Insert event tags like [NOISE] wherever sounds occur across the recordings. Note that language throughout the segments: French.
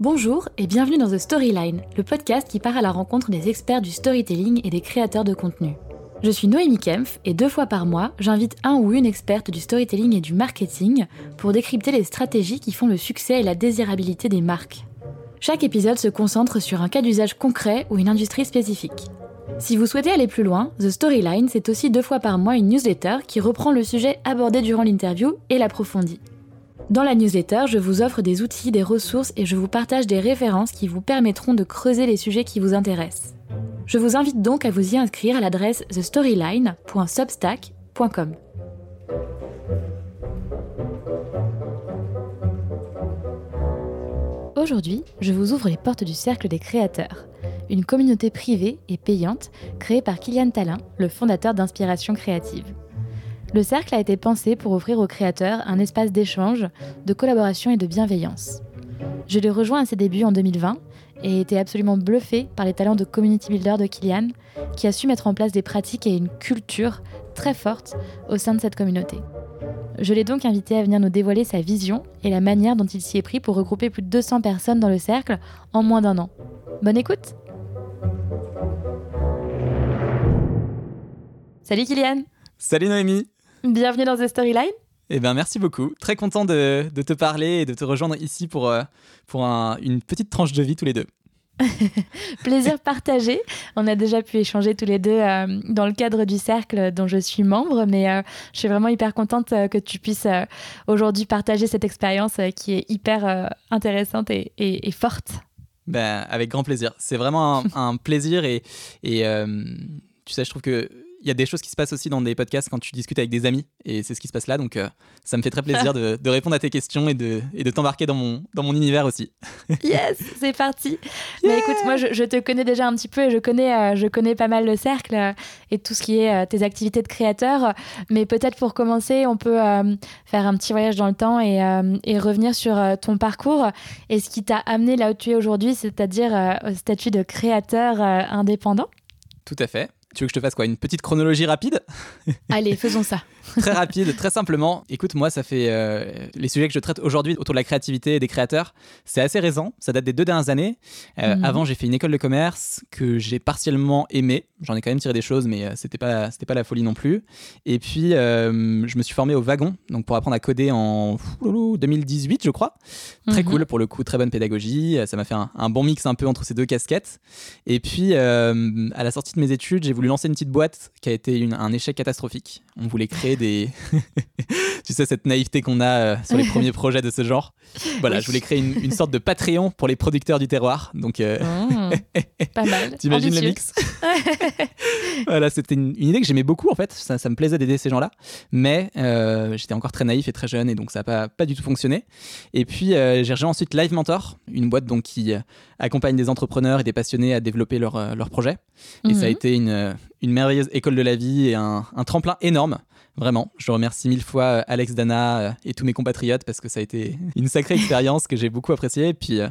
Bonjour et bienvenue dans The Storyline, le podcast qui part à la rencontre des experts du storytelling et des créateurs de contenu. Je suis Noémie Kempf et deux fois par mois, j'invite un ou une experte du storytelling et du marketing pour décrypter les stratégies qui font le succès et la désirabilité des marques. Chaque épisode se concentre sur un cas d'usage concret ou une industrie spécifique. Si vous souhaitez aller plus loin, The Storyline, c'est aussi deux fois par mois une newsletter qui reprend le sujet abordé durant l'interview et l'approfondit. Dans la newsletter, je vous offre des outils, des ressources et je vous partage des références qui vous permettront de creuser les sujets qui vous intéressent. Je vous invite donc à vous y inscrire à l'adresse thestoryline.substack.com. Aujourd'hui, je vous ouvre les portes du Cercle des créateurs, une communauté privée et payante créée par Kylian Talin, le fondateur d'Inspiration Créative. Le cercle a été pensé pour offrir aux créateurs un espace d'échange, de collaboration et de bienveillance. Je l'ai rejoint à ses débuts en 2020 et été absolument bluffé par les talents de community builder de Kylian, qui a su mettre en place des pratiques et une culture très forte au sein de cette communauté. Je l'ai donc invité à venir nous dévoiler sa vision et la manière dont il s'y est pris pour regrouper plus de 200 personnes dans le cercle en moins d'un an. Bonne écoute Salut Kylian Salut Noémie Bienvenue dans The Storyline eh bien, merci beaucoup. Très content de, te parler et de te rejoindre ici pour, euh, pour une petite tranche de vie tous les deux. [LAUGHS] Plaisir partagé. On a déjà pu échanger tous les deux euh, dans le cadre du cercle dont je suis membre, mais euh, je suis vraiment hyper contente que tu puisses aujourd'hui partager cette expérience qui est hyper intéressante et, forte. Ben, avec grand plaisir. C'est vraiment un, plaisir et, et tu sais, je trouve que il y a des choses qui se passent aussi dans des podcasts quand tu discutes avec des amis, et c'est ce qui se passe là. Donc, euh, ça me fait très plaisir [LAUGHS] de, répondre à tes questions et de, et de t'embarquer dans mon, dans mon univers aussi. [LAUGHS] yes, c'est parti. Mais écoute, moi, je, te connais déjà un petit peu et je connais, euh, je connais pas mal le cercle euh, et tout ce qui est tes activités de créateur. Mais peut-être pour commencer, on peut faire un petit voyage dans le temps et, et revenir sur ton parcours et ce qui t'a amené là où tu es aujourd'hui, c'est-à-dire au statut de créateur indépendant. Tout à fait. Tu veux que je te fasse quoi Une petite chronologie rapide? Allez, faisons ça. [LAUGHS] très rapide, très simplement. Écoute, moi, ça fait euh, les sujets que je traite aujourd'hui autour de la créativité et des créateurs, c'est assez récent. Ça date des deux dernières années. Euh, mhm. Avant, j'ai fait une école de commerce que j'ai partiellement aimée. J'en ai quand même tiré des choses, mais euh, c'était pas c'était pas la folie non plus. Et puis, je me suis formé au wagon, donc pour apprendre à coder en 2018, je crois. Très mhm. cool pour le coup, très bonne pédagogie. Ça m'a fait un, un, bon mix un peu entre ces deux casquettes. Et puis, à la sortie de mes études, j'ai voulu lancer une petite boîte qui a été un échec catastrophique. On voulait créer des. [LAUGHS] tu sais, cette naïveté qu'on a euh, sur les premiers [LAUGHS] projets de ce genre. Voilà, je voulais créer une, sorte de Patreon pour les producteurs du terroir. Donc. Euh, mmh. [LAUGHS] pas mal. T'imagines le mix [LAUGHS] Voilà, c'était une, idée que j'aimais beaucoup en fait. Ça, me plaisait d'aider ces gens-là. Mais euh, j'étais encore très naïf et très jeune et donc ça n'a pas, pas du tout fonctionné. Et puis, j'ai rejoint ensuite Live Mentor, une boîte donc qui accompagne des entrepreneurs et des passionnés à développer leurs leur projets. Et ça a mmh. été une, une merveilleuse école de la vie et un, tremplin énorme. Vraiment, je remercie mille fois euh, Alex Dana euh, et tous mes compatriotes parce que ça a été une sacrée expérience que j'ai beaucoup appréciée. Et puis, euh,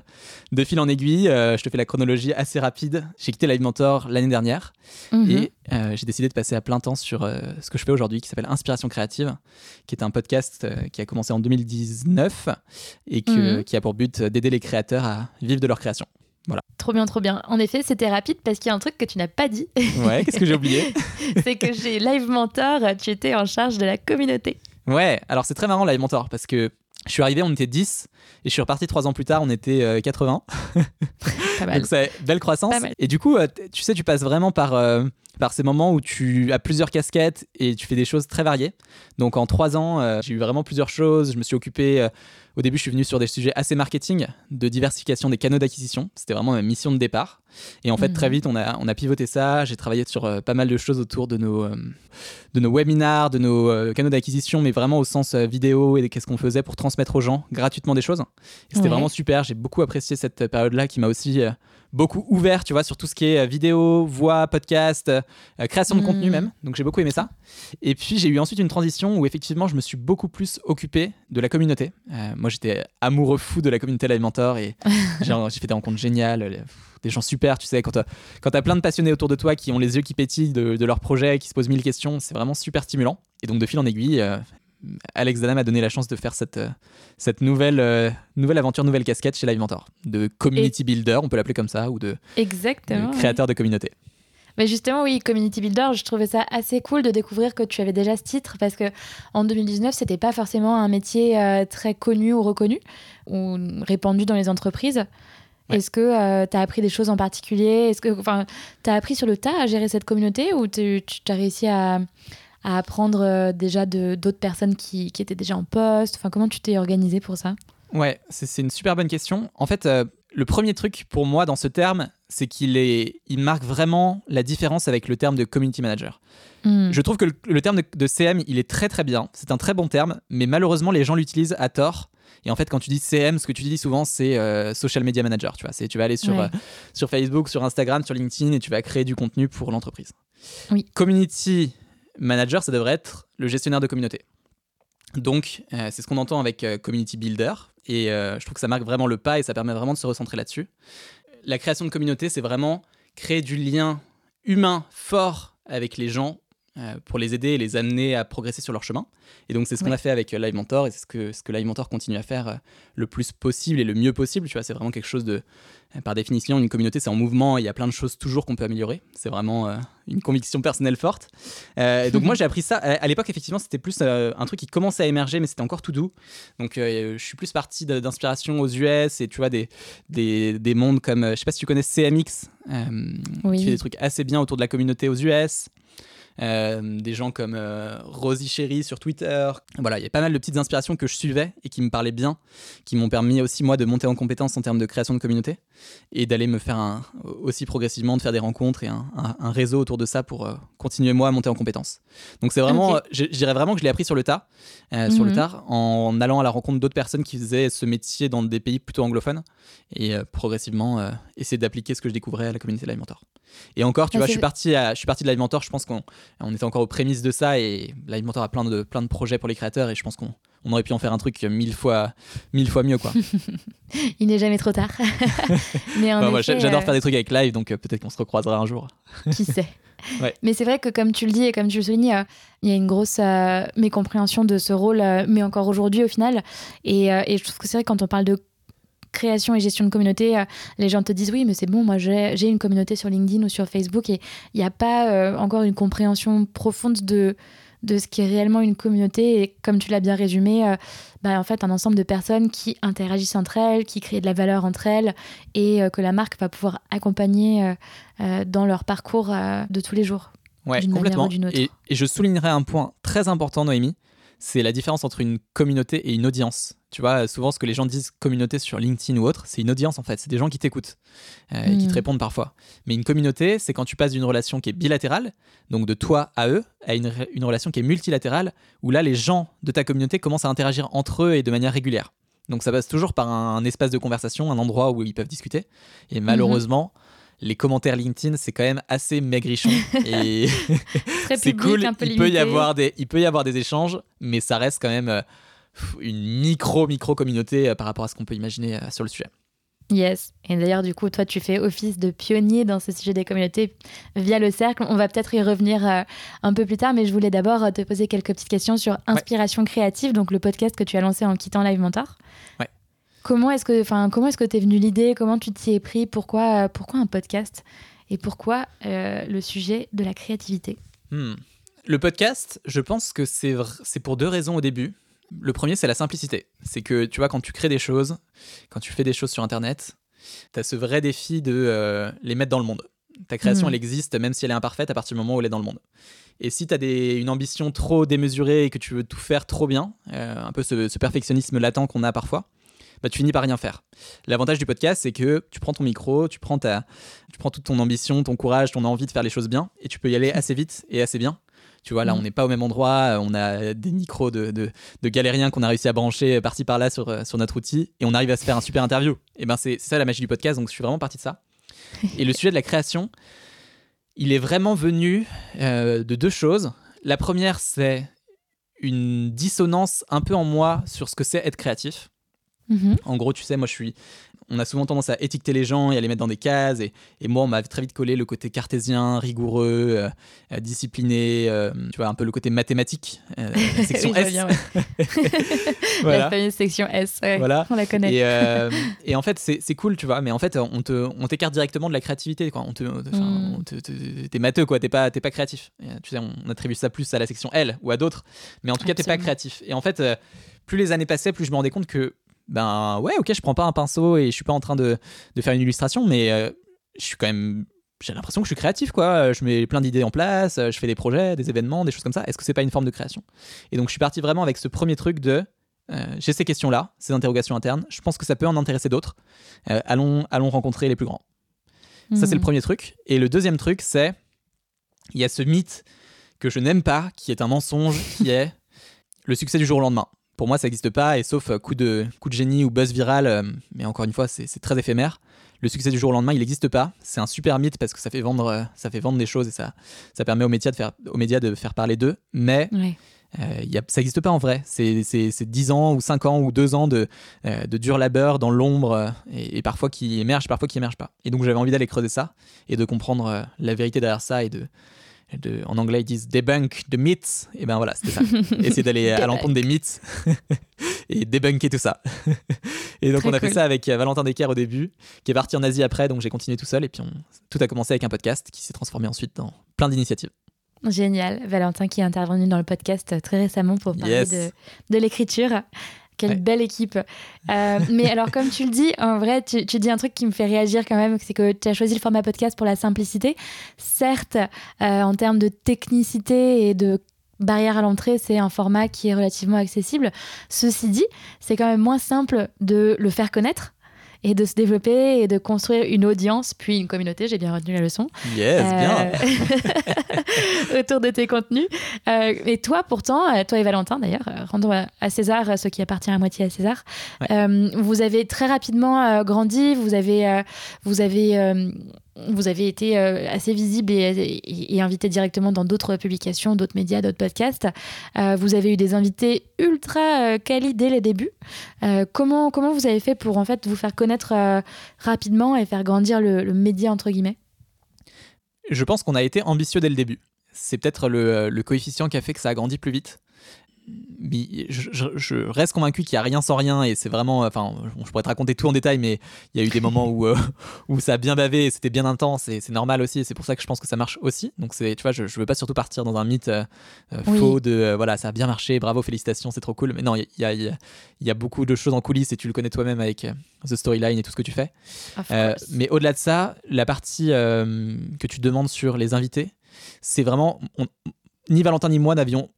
de fil en aiguille, je te fais la chronologie assez rapide. J'ai quitté Live Mentor l'année dernière mhm. et j'ai décidé de passer à plein temps sur ce que je fais aujourd'hui qui s'appelle Inspiration Créative, qui est un podcast qui a commencé en 2019 et mhm. qui a pour but d'aider les créateurs à vivre de leur création. Voilà. Trop bien, trop bien. En effet, c'était rapide parce qu'il y a un truc que tu n'as pas dit. Ouais, qu'est-ce que j'ai oublié [LAUGHS] C'est que chez Live Mentor, tu étais en charge de la communauté. Ouais, alors c'est très marrant Live Mentor parce que je suis arrivé, on était 10 et je suis reparti 3 ans plus tard, on était 80. Euh, [LAUGHS] pas mal. Donc c'est belle croissance. Et du coup, euh, tu sais, tu passes vraiment par, euh, par ces moments où tu as plusieurs casquettes et tu fais des choses très variées. Donc en 3 ans, j'ai eu vraiment plusieurs choses. Je me suis occupé au début, je suis venu sur des sujets assez marketing, de diversification des canaux d'acquisition. C'était vraiment ma mission de départ. Et en fait, très mhm. vite, on a, on a pivoté ça. J'ai travaillé sur euh, pas mal de choses autour de nos, euh, de nos webinars, de nos euh, canaux d'acquisition, mais vraiment au sens vidéo et qu'est-ce qu'on faisait pour transmettre aux gens gratuitement des choses. Et c'était vraiment super. J'ai beaucoup apprécié cette période-là qui m'a aussi beaucoup ouvert, tu vois, sur tout ce qui est vidéo, voix, podcast, création de contenu Mm. même. Donc j'ai beaucoup aimé ça. Et puis j'ai eu ensuite une transition où effectivement je me suis beaucoup plus occupé de la communauté. Euh, moi j'étais amoureux fou de la communauté Live Mentor et [LAUGHS] j'ai fait des rencontres géniales, euh, des gens super, tu sais, quand t'as quand t'as plein de passionnés autour de toi qui ont les yeux qui pétillent de, de leur projet, qui se posent mille questions, c'est vraiment super stimulant. Et donc de fil en aiguille, euh, Alex Dana m'a donné la chance de faire cette, euh, cette nouvelle, euh, nouvelle aventure, nouvelle casquette chez Live Mentor, de community builder, on peut l'appeler comme ça, ou de, de Exactement. ouais. créateur de communauté. Mais justement, oui, Community Builder, je trouvais ça assez cool de découvrir que tu avais déjà ce titre parce que en 2019, c'était pas forcément un métier euh, très connu ou reconnu ou répandu dans les entreprises. Ouais. Est-ce que tu as appris des choses en particulier? Est-ce que tu as appris sur le tas à gérer cette communauté ou tu as réussi à, à apprendre euh, déjà de d'autres personnes qui, qui étaient déjà en poste Enfin, comment tu t'es organisé pour ça? Ouais, c'est c'est une super bonne question. En fait, euh, le premier truc pour moi dans ce terme, c'est qu'il est, il marque vraiment la différence avec le terme de community manager. Hmm. Je trouve que le, le terme de, de CM, il est très très bien. C'est un très bon terme, mais malheureusement, les gens l'utilisent à tort. Et en fait, quand tu dis CM, ce que tu dis souvent, c'est euh, social media manager. Tu vois, c'est tu vas aller sur Ouais. euh, sur Facebook, sur Instagram, sur LinkedIn et tu vas créer du contenu pour l'entreprise. Oui. Community manager, ça devrait être le gestionnaire de communauté. Donc, euh, c'est ce qu'on entend avec euh, community builder. Et euh, je trouve que ça marque vraiment le pas et ça permet vraiment de se recentrer là-dessus. La création de communauté, c'est vraiment créer du lien humain fort avec les gens pour les aider et les amener à progresser sur leur chemin. Et donc, c'est ce qu'on Ouais. a fait avec euh, Live Mentor et c'est ce que, ce que Live Mentor continue à faire euh, le plus possible et le mieux possible. Tu vois, c'est vraiment quelque chose de. euh, Par définition, une communauté, c'est en mouvement. et Il y a plein de choses toujours qu'on peut améliorer. C'est vraiment euh, une conviction personnelle forte. Euh, et donc, moi, [LAUGHS] j'ai appris ça. À, à l'époque, effectivement, c'était plus euh, un truc qui commençait à émerger, mais c'était encore tout doux. Donc, euh, je suis plus parti d'inspiration aux US et tu vois, des, des, des mondes comme. euh, je sais pas si tu connais CMX, euh, Oui. qui fait des trucs assez bien autour de la communauté aux US. Euh, des gens comme euh, Rosie Sherry sur Twitter. Voilà, il y a pas mal de petites inspirations que je suivais et qui me parlaient bien, qui m'ont permis aussi moi de monter en compétence en termes de création de communauté et d'aller me faire un, aussi progressivement de faire des rencontres et un, un- un réseau autour de ça pour euh, continuer moi à monter en compétence. Donc c'est vraiment, Ok. euh, je, je dirais vraiment que je l'ai appris sur le tas, euh, sur le Mhm. tard, en allant à la rencontre d'autres personnes qui faisaient ce métier dans des pays plutôt anglophones et euh, progressivement euh, essayer d'appliquer ce que je découvrais à la communauté Live Mentor. Et encore, tu Ah, vois, je suis parti, à, je suis parti de Live Mentor. Je pense qu'on on était encore aux prémices de ça et Live Mentor a plein de, plein de projets pour les créateurs et je pense qu'on on aurait pu en faire un truc mille fois, mille fois mieux quoi. [LAUGHS] Il n'est jamais trop tard. [LAUGHS] Mais Enfin, J'adore euh, faire des trucs avec Live, donc euh, peut-être qu'on se recroisera un jour. [LAUGHS] Qui sait Ouais. Mais c'est vrai que comme tu le dis et comme tu le soulignes, euh, il y a une grosse euh, mécompréhension de ce rôle, mais encore aujourd'hui au final. Et, et je trouve que c'est vrai que quand on parle de création et gestion de communauté, euh, les gens te disent oui, mais c'est bon, moi j'ai une communauté sur LinkedIn ou sur Facebook et il n'y a pas euh, encore une compréhension profonde de de ce qui est réellement une communauté et comme tu l'as bien résumé, euh, bah, en fait un ensemble de personnes qui interagissent entre elles, qui créent de la valeur entre elles et que la marque va pouvoir accompagner dans leur parcours de tous les jours. Ouais, complètement. ou autre. Et, et je soulignerai un point très important, Noémie, c'est la différence entre une communauté et une audience. Tu vois, souvent ce que les gens disent communauté sur LinkedIn ou autre, c'est une audience en fait. C'est des gens qui t'écoutent euh, et qui Mm. te répondent parfois. Mais une communauté, c'est quand tu passes d'une relation qui est bilatérale, donc de toi à eux, à une, une relation qui est multilatérale, où là les gens de ta communauté commencent à interagir entre eux et de manière régulière. Donc ça passe toujours par un, un espace de conversation, un endroit où ils peuvent discuter. Et malheureusement, les commentaires LinkedIn, c'est quand même assez maigrichon. [LAUGHS] et [LAUGHS] c'est cool. un peu Il peut, y avoir des, il peut y avoir des échanges, mais ça reste quand même euh, une micro, micro communauté euh, par rapport à ce qu'on peut imaginer euh, sur le sujet. Yes. Et d'ailleurs, du coup, toi, tu fais office de pionnier dans ce sujet des communautés via le cercle. On va peut-être y revenir euh, un peu plus tard, mais je voulais d'abord te poser quelques petites questions sur Inspiration créative, donc le podcast que tu as lancé en quittant Live Mentor. Ouais. Comment est-ce que, enfin, comment est-ce que t'es venu l'idée? Comment tu t'y es pris? Pourquoi, euh, pourquoi un podcast? Et pourquoi euh, le sujet de la créativité? Hmm. Le podcast, je pense que c'est pour deux raisons au début. Le premier, c'est la simplicité. C'est que, tu vois, quand tu crées des choses, quand tu fais des choses sur Internet, tu as ce vrai défi de euh, les mettre dans le monde. Ta création, Mhm. elle existe, même si elle est imparfaite, à partir du moment où elle est dans le monde. Et si tu as une ambition trop démesurée et que tu veux tout faire trop bien, euh, un peu ce, ce perfectionnisme latent qu'on a parfois, bah, tu finis par rien faire. L'avantage du podcast, c'est que tu prends ton micro, tu prends, ta, tu prends toute ton ambition, ton courage, ton envie de faire les choses bien, et tu peux y aller assez vite et assez bien. Tu vois, là, Mhm. on n'est pas au même endroit, on a des micros de, de, de galériens qu'on a réussi à brancher par-ci par-là sur, euh, sur notre outil, et on arrive à se faire un super interview. Et ben, c'est ça la magie du podcast, donc je suis vraiment parti de ça. Et le [LAUGHS] sujet de la création, il est vraiment venu euh, de deux choses. La première, c'est une dissonance un peu en moi sur ce que c'est être créatif. Mhm. En gros, tu sais, moi je suis on a souvent tendance à étiqueter les gens et à les mettre dans des cases. Et, moi, on m'a très vite collé le côté cartésien, rigoureux, euh, euh, discipliné, euh, tu vois, un peu le côté mathématique. [LAUGHS] la section S. [LAUGHS] La fameuse section S, voilà. on la connaît. Et, en fait, c'est cool, tu vois, mais en fait, on t'écarte on directement de la créativité. Quoi. On te, mm. t'es matheux, quoi, t'es pas, pas créatif. tu sais, on attribue ça plus à la section L ou à d'autres, mais en tout cas, t'es pas créatif. Et en fait, plus les années passaient, plus je me rendais compte que ben ouais, ok, je prends pas un pinceau et je suis pas en train de, de faire une illustration, mais euh, je suis quand même. J'ai l'impression que je suis créatif, quoi. Je mets plein d'idées en place, je fais des projets, des événements, des choses comme ça. Est-ce que c'est pas une forme de création? Et donc, je suis parti vraiment avec ce premier truc de. Euh, j'ai ces questions-là, ces interrogations internes. Je pense que ça peut en intéresser d'autres. Euh, allons, allons rencontrer les plus grands. Ça, c'est le hmm. premier truc. Et le deuxième truc, c'est. Il y a ce mythe que je n'aime pas, qui est un mensonge, qui est le succès du jour au lendemain. Pour moi, ça n'existe pas, et sauf euh, coup de, coup de génie ou buzz viral, euh, mais encore une fois, c'est très éphémère. Le succès du jour au lendemain, il n'existe pas. C'est un super mythe parce que ça fait vendre, euh, ça fait vendre des choses et ça, ça permet aux médias de faire, aux médias de faire parler d'eux. Mais y a, ça n'existe pas en vrai. C'est 10 ans ou 5 ans ou 2 ans de, de dur labeur dans l'ombre et, parfois qui émerge, parfois qui émerge pas. Et donc j'avais envie d'aller creuser ça et de comprendre la vérité derrière ça et de, en anglais ils disent debunk the myths, et ben voilà, c'était ça. [LAUGHS] Essayer d'aller à l'encontre des mythes [LAUGHS] et débunker tout ça. [LAUGHS] et donc on a fait ça avec euh, Valentin Decker au début, qui est parti en Asie après, donc j'ai continué tout seul, et puis tout a commencé avec un podcast qui s'est transformé ensuite dans plein d'initiatives. Génial, Valentin qui est intervenu dans le podcast très récemment pour parler de, de l'écriture. Quelle belle équipe. Euh, [LAUGHS] mais alors, comme tu le dis, en vrai, tu, dis un truc qui me fait réagir quand même, c'est que tu as choisi le format podcast pour la simplicité. Certes, euh, en termes de technicité et de barrière à l'entrée, c'est un format qui est relativement accessible. Ceci dit, c'est quand même moins simple de le faire connaître et de se développer et de construire une audience, puis une communauté, j'ai bien retenu la leçon. Yes, bien. Euh, [LAUGHS] autour de tes contenus. Euh, et toi, pourtant, euh, toi et Valentin d'ailleurs, rendons à César ce qui appartient à moitié à César, vous avez très rapidement grandi, vous avez, vous avez vous avez été euh, assez visible et, invité directement dans d'autres publications, d'autres médias, d'autres podcasts. Euh, vous avez eu des invités ultra euh, quali dès les débuts. comment, comment vous avez fait pour en fait vous faire connaître rapidement et faire grandir le, média entre guillemets? Je pense qu'on a été ambitieux dès le début. C'est peut-être le, coefficient qui a fait que ça a grandi plus vite je, reste convaincu qu'il n'y a rien sans rien et c'est vraiment. Enfin, je pourrais te raconter tout en détail, mais il y a eu des moments où, euh, [LAUGHS] où ça a bien bavé et c'était bien intense et c'est normal aussi et c'est pour ça que je pense que ça marche aussi. Donc, tu vois, je, je veux pas surtout partir dans un mythe euh, euh, faux de voilà, ça a bien marché, bravo, félicitations, c'est trop cool. Mais non, il y a, y, y a, beaucoup de choses en coulisses et tu le connais toi-même avec The Storyline et tout ce que tu fais. mais au-delà de ça, la partie que tu demandes sur les invités, c'est vraiment. ni Valentin ni moi n'avions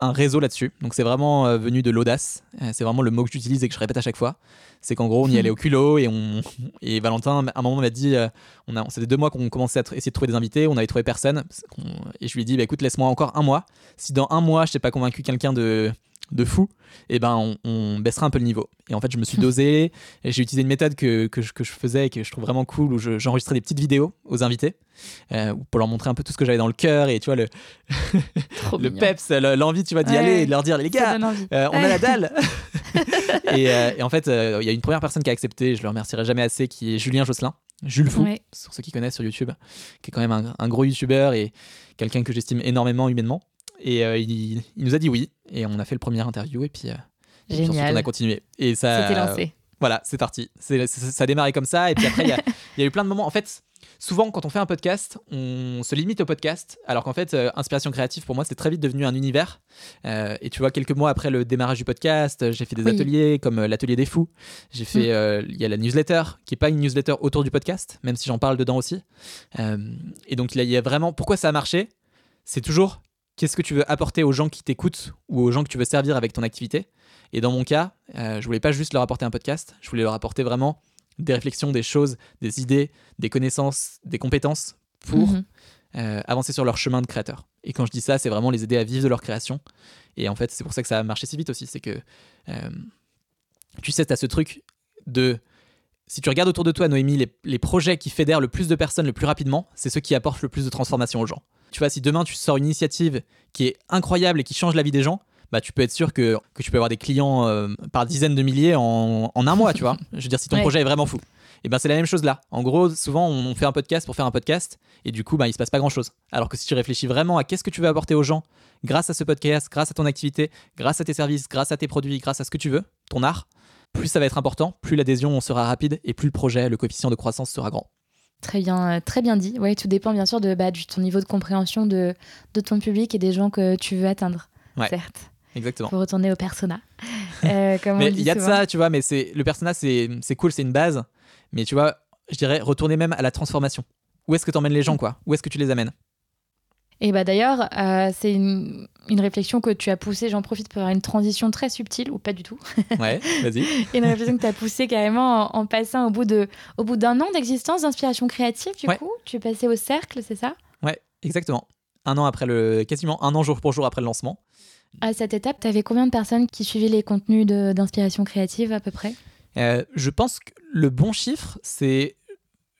un réseau là-dessus. Donc c'est vraiment euh, venu de l'audace. Euh, c'est vraiment le mot que j'utilise et que je répète à chaque fois. C'est qu'en gros, on y allait au [LAUGHS] culot et, on, et Valentin, à un moment, m'a dit euh, on a, C'était deux mois qu'on commençait à essayer de trouver des invités. On avait trouvé personne. Et je lui ai dit bah, écoute, laisse-moi encore un mois. Si dans un mois, je t'ai pas convaincu quelqu'un de de fou, et eh ben on, baissera un peu le niveau. Et en fait, je me suis dosé [LAUGHS] et j'ai utilisé une méthode que, que, je, que, je, faisais et que je trouve vraiment cool où j'enregistrais des petites vidéos aux invités euh, pour leur montrer un peu tout ce que j'avais dans le cœur et tu vois le, [LAUGHS] le peps, l'envie tu vois d'y aller et de leur dire les gars, euh, on a la dalle. [LAUGHS] Euh, et, en fait, il y a une première personne qui a accepté, je le remercierai jamais assez, qui est Julien Josselin. Jules Fou, sur ceux qui connaissent sur YouTube, qui est quand même un, un gros youtubeur et quelqu'un que j'estime énormément humainement. Et euh, il, nous a dit oui. Et on a fait le premier interview. Et puis, euh, on a continué. Et ça. C'était lancé. Voilà, c'est parti. ça a démarré comme ça. Et puis après, [LAUGHS] il y, a eu plein de moments. En fait, souvent, quand on fait un podcast, on se limite au podcast. Alors qu'en fait, euh, Inspiration créative, pour moi, c'est très vite devenu un univers. et tu vois, quelques mois après le démarrage du podcast, j'ai fait des ateliers comme l'Atelier des Fous. J'ai fait. Mm. Il y a la newsletter, qui n'est pas une newsletter autour du podcast, même si j'en parle dedans aussi. et donc, il y a vraiment. Pourquoi ça a marché? C'est toujours qu'est-ce que tu veux apporter aux gens qui t'écoutent ou aux gens que tu veux servir avec ton activité. Et dans mon cas, euh, je voulais pas juste leur apporter un podcast, je voulais leur apporter vraiment des réflexions, des choses, des idées, des connaissances, des compétences pour mhm. euh, avancer sur leur chemin de créateur. Et quand je dis ça, c'est vraiment les aider à vivre de leur création. Et en fait, c'est pour ça que ça a marché si vite aussi. C'est que, euh, tu sais, tu as ce truc de si tu regardes autour de toi, Noémie, les, projets qui fédèrent le plus de personnes le plus rapidement, c'est ceux qui apportent le plus de transformation aux gens. Tu vois, si demain tu sors une initiative qui est incroyable et qui change la vie des gens, bah, tu peux être sûr que, tu peux avoir des clients euh, par dizaines de milliers en, un mois, tu vois. [LAUGHS] Je veux dire, si ton projet est vraiment fou. Et ben c'est la même chose là. En gros, souvent on fait un podcast pour faire un podcast et du coup, bah, il se passe pas grand chose. Alors que si tu réfléchis vraiment à qu'est-ce que tu veux apporter aux gens grâce à ce podcast, grâce à ton activité, grâce à tes services, grâce à tes produits, grâce à ce que tu veux, ton art, plus ça va être important, plus l'adhésion sera rapide et plus le projet, le coefficient de croissance sera grand. Très bien, euh, très bien dit. Oui, tout dépend bien sûr de bah, ton niveau de compréhension de, de, ton public et des gens que tu veux atteindre. certes. Exactement. Pour retourner au persona. [LAUGHS] Euh, mais il y a de ça, tu vois, mais c'est le persona, c'est cool, c'est une base. Mais tu vois, je dirais retourner même à la transformation. Où est-ce que tu emmènes les gens, mm. quoi? Où est-ce que tu les amènes? Et bah d'ailleurs, euh, c'est une, réflexion que tu as poussée, j'en profite pour faire une transition très subtile, ou pas du tout. [LAUGHS] Ouais, vas-y. [LAUGHS] une réflexion que tu as poussée carrément en, passant au bout, de, au bout d'un an d'existence d'inspiration créative, du coup. Tu es passé au cercle, c'est ça? Ouais, exactement. Un an après le. quasiment un an jour pour jour après le lancement. À cette étape, tu avais combien de personnes qui suivaient les contenus d'inspiration créative à peu près? Euh, Je pense que le bon chiffre, c'est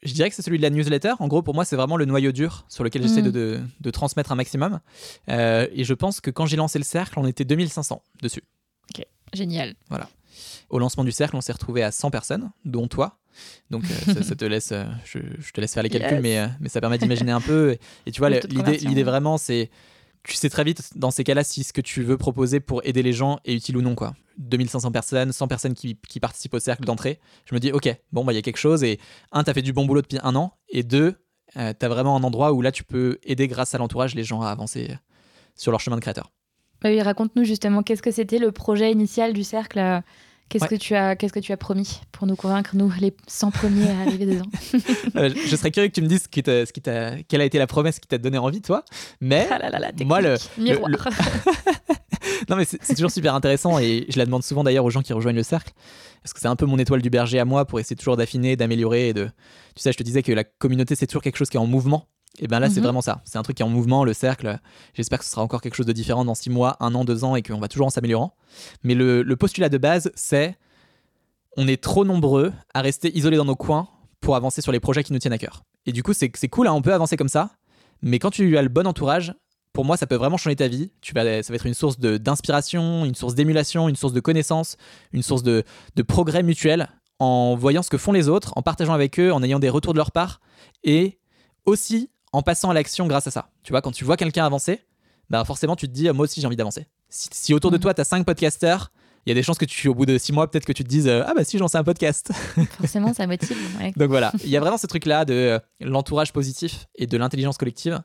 je dirais que c'est celui de la newsletter. En gros, pour moi, c'est vraiment le noyau dur sur lequel j'essaie mm. de, transmettre un maximum. Euh, et je pense que quand j'ai lancé le cercle, on était 2500 dessus. Ok, génial. Voilà. Au lancement du cercle, on s'est retrouvé à 100 personnes, dont toi. Donc euh, ça, te [LAUGHS] laisse, euh, je, te laisse faire les calculs, mais, mais ça permet d'imaginer un peu. Et, tu vois, l'idée vraiment, c'est tu sais très vite dans ces cas-là si ce que tu veux proposer pour aider les gens est utile ou non. quoi. 2500 personnes, 100 personnes qui, participent au cercle d'entrée. Je me dis, ok, bon, bah, il y a quelque chose. Et un, tu as fait du bon boulot depuis un an. Et deux, euh, tu as vraiment un endroit où là, tu peux aider grâce à l'entourage les gens à avancer sur leur chemin de créateur. Oui, raconte-nous justement, qu'est-ce que c'était le projet initial du cercle Qu'est-ce que tu as qu'est-ce que tu as promis pour nous convaincre nous les 100 premiers à arriver dedans [LAUGHS] euh, Je serais curieux que tu me dises ce qui ce qui quelle a été la promesse qui t'a donné envie toi. Mais ah là là, moi le miroir. [LAUGHS] non mais c'est toujours super intéressant et je la demande souvent d'ailleurs aux gens qui rejoignent le cercle parce que c'est un peu mon étoile du berger à moi pour essayer toujours d'affiner, d'améliorer et de tu sais je te disais que la communauté c'est toujours quelque chose qui est en mouvement et bien là, c'est mhm. vraiment ça. C'est un truc qui est en mouvement, le cercle. J'espère que ce sera encore quelque chose de différent dans six mois, un an, deux ans, et qu'on va toujours en s'améliorant. Mais le, postulat de base, c'est on est trop nombreux à rester isolés dans nos coins pour avancer sur les projets qui nous tiennent à cœur. Et du coup, c'est cool, hein, on peut avancer comme ça. Mais quand tu as le bon entourage, pour moi, ça peut vraiment changer ta vie. Tu vas, ça va être une source d'inspiration, une source d'émulation, une source de connaissances, une source de, de progrès mutuel en voyant ce que font les autres, en partageant avec eux, en ayant des retours de leur part et aussi en passant à l'action grâce à ça. Tu vois, quand tu vois quelqu'un avancer, bah forcément tu te dis, moi aussi j'ai envie d'avancer. Si, autour de mm. toi tu as 5 podcasters, il y a des chances que tu, au bout de 6 mois, peut-être que tu te dises, ah bah si j'en sais un podcast. [LAUGHS] Forcément, ça motive. donc voilà, il y a vraiment ce truc-là de euh, l'entourage positif et de l'intelligence collective.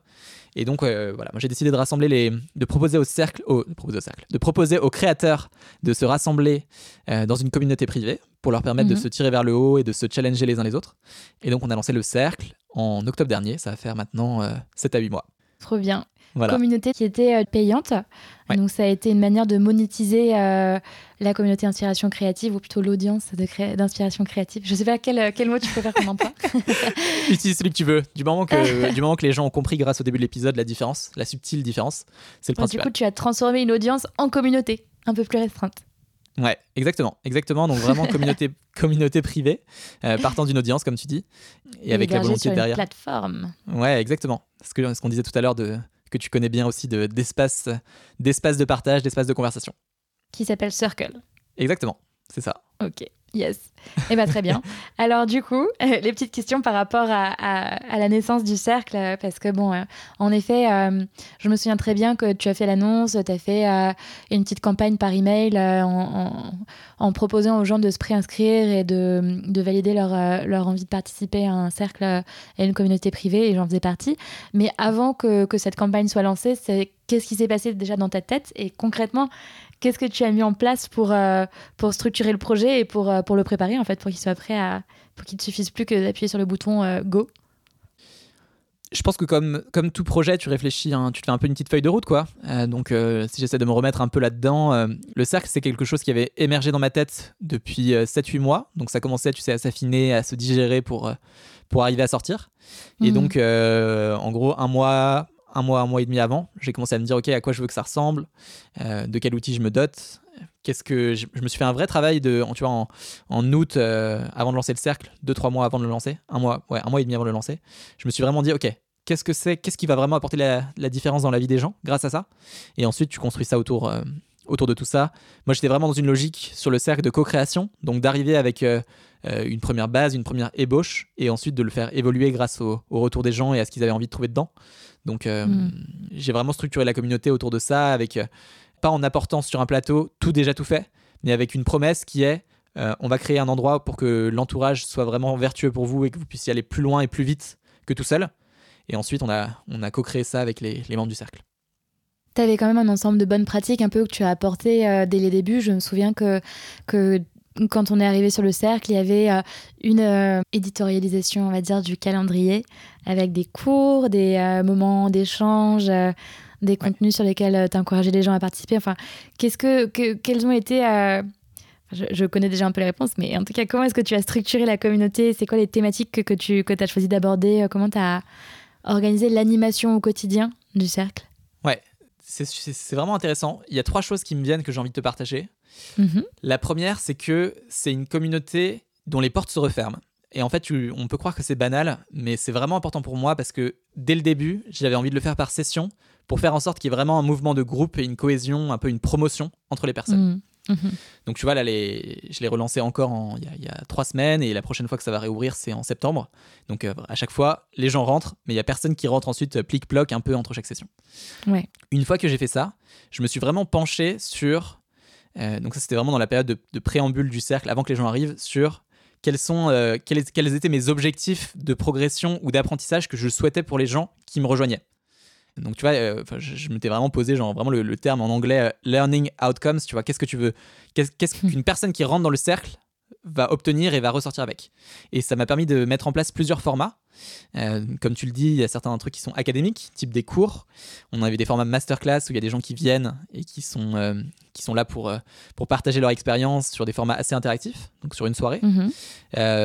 Et donc euh, voilà, moi j'ai décidé de rassembler les, de proposer au cercle, de proposer au cercle, de proposer aux créateurs de se rassembler euh, dans une communauté privée pour leur permettre de mhm. se tirer vers le haut et de se challenger les uns les autres. Et donc on a lancé le cercle en octobre dernier, ça va faire maintenant 7 à 8 mois. Trop bien communauté qui était euh, payante. Donc ça a été une manière de monétiser euh, la communauté d'inspiration créative, ou plutôt l'audience d'inspiration créative. Je ne sais pas quel, euh, quel mot tu préfères comme emploi. [LAUGHS] Utilise celui que tu veux. Du moment que, [LAUGHS] du moment que les gens ont compris grâce au début de l'épisode la différence, la subtile différence, c'est le principal. Du coup, tu as transformé une audience en communauté, un peu plus restreinte. Ouais, exactement, exactement. Donc vraiment [LAUGHS] communauté, communauté privée, partant d'une audience comme tu dis, et, avec la volonté sur derrière. Une plateforme. Ouais, exactement. Ce que ce qu'on disait tout à l'heure de que tu connais bien aussi d'espace de, de partage, d'espace de conversation. Qui s'appelle Circle. Exactement, c'est ça. Ok. Yes. Eh bien, très bien. [LAUGHS] Alors, du coup, euh, les petites questions par rapport à, la naissance du cercle, euh, parce que, bon, euh, en effet, je me souviens très bien que tu as fait l'annonce, tu as fait une petite campagne par email en, en, proposant aux gens de se préinscrire et de, de valider leur, leur, envie de participer à un cercle, à une communauté privée, et j'en faisais partie. Mais avant que, que cette campagne soit lancée, c'est qu'est-ce qui s'est passé déjà dans ta tête? Et concrètement, qu'est-ce que tu as mis en place pour, euh, pour structurer le projet et pour, euh, pour le préparer, en fait, pour qu'il soit prêt à. pour qu'il ne suffise plus que d'appuyer sur le bouton euh, Go? Je pense que comme, comme tout projet, tu réfléchis, hein, tu te fais un peu une petite feuille de route, quoi. donc, si j'essaie de me remettre un peu là-dedans, le cercle, c'est quelque chose qui avait émergé dans ma tête depuis 7-8 mois. Donc, ça commençait, tu sais, à s'affiner, à se digérer pour, pour arriver à sortir. Et mmh. donc, en gros, un mois, un mois, un mois et demi avant. J'ai commencé à me dire, OK, à quoi je veux que ça ressemble, de quel outil je me dote. Qu'est-ce que je, me suis fait un vrai travail de, en, tu vois, en, en août avant de lancer le cercle, deux trois mois avant de le lancer, un mois, ouais, un mois et demi avant de le lancer. Je me suis vraiment dit, ok, qu'est-ce que c'est, qu'est-ce qui va vraiment apporter la, différence dans la vie des gens grâce à ça? Et ensuite, tu construis ça autour, euh, autour de tout ça. Moi, j'étais vraiment dans une logique sur le cercle de co-création, donc d'arriver avec euh, euh, une première base, une première ébauche, et ensuite de le faire évoluer grâce au, retour des gens et à ce qu'ils avaient envie de trouver dedans. Donc, hmm. j'ai vraiment structuré la communauté autour de ça, avec pas en apportant sur un plateau tout déjà tout fait, mais avec une promesse qui est on va créer un endroit pour que l'entourage soit vraiment vertueux pour vous et que vous puissiez aller plus loin et plus vite que tout seul. Et ensuite, on a, on a co-créé ça avec les, membres du cercle. Tu avais quand même un ensemble de bonnes pratiques un peu que tu as apporté euh, dès les débuts. Je me souviens que, que quand on est arrivé sur le cercle, il y avait euh, une euh, éditorialisation, on va dire, du calendrier avec des cours, des moments d'échange, des contenus sur lesquels tu encouragé les gens à participer. Enfin, qu'est-ce que, que, quels ont été je, connais déjà un peu les réponses, mais en tout cas, comment est-ce que tu as structuré la communauté? C'est quoi les thématiques que, que tu que as choisi d'aborder? Comment tu as organisé l'animation au quotidien du cercle? Ouais, c'est vraiment intéressant. Il y a trois choses qui me viennent que j'ai envie de te partager. Mhm. La première, c'est que c'est une communauté dont les portes se referment. Et en fait, on peut croire que c'est banal, mais c'est vraiment important pour moi parce que dès le début, j'avais envie de le faire par session pour faire en sorte qu'il y ait vraiment un mouvement de groupe et une cohésion, un peu une promotion entre les personnes. Mhm. Mhm. Donc tu vois, là, je l'ai relancé encore il, y a, trois semaines et la prochaine fois que ça va réouvrir, c'est en septembre. Donc euh, à chaque fois, les gens rentrent, mais il n'y a personne qui rentre ensuite euh, plic-ploc un peu entre chaque session. Une fois que j'ai fait ça, je me suis vraiment penché sur... Euh, donc ça, c'était vraiment dans la période de, préambule du cercle, avant que les gens arrivent, sur quels, sont, quels, quels étaient mes objectifs de progression ou d'apprentissage que je souhaitais pour les gens qui me rejoignaient. Donc tu vois, euh, je, m'étais vraiment posé genre vraiment le, terme en anglais euh, learning outcomes. Tu vois, qu'est-ce que tu veux, qu'est-ce [LAUGHS] qu'une personne qui rentre dans le cercle va obtenir et va ressortir avec. Et ça m'a permis de mettre en place plusieurs formats. Euh, comme tu le dis, il y a certains trucs qui sont académiques, type des cours. On avait des formats masterclass où il y a des gens qui viennent et qui sont, qui sont là pour, pour partager leur expérience sur des formats assez interactifs, donc sur une soirée. Mhm.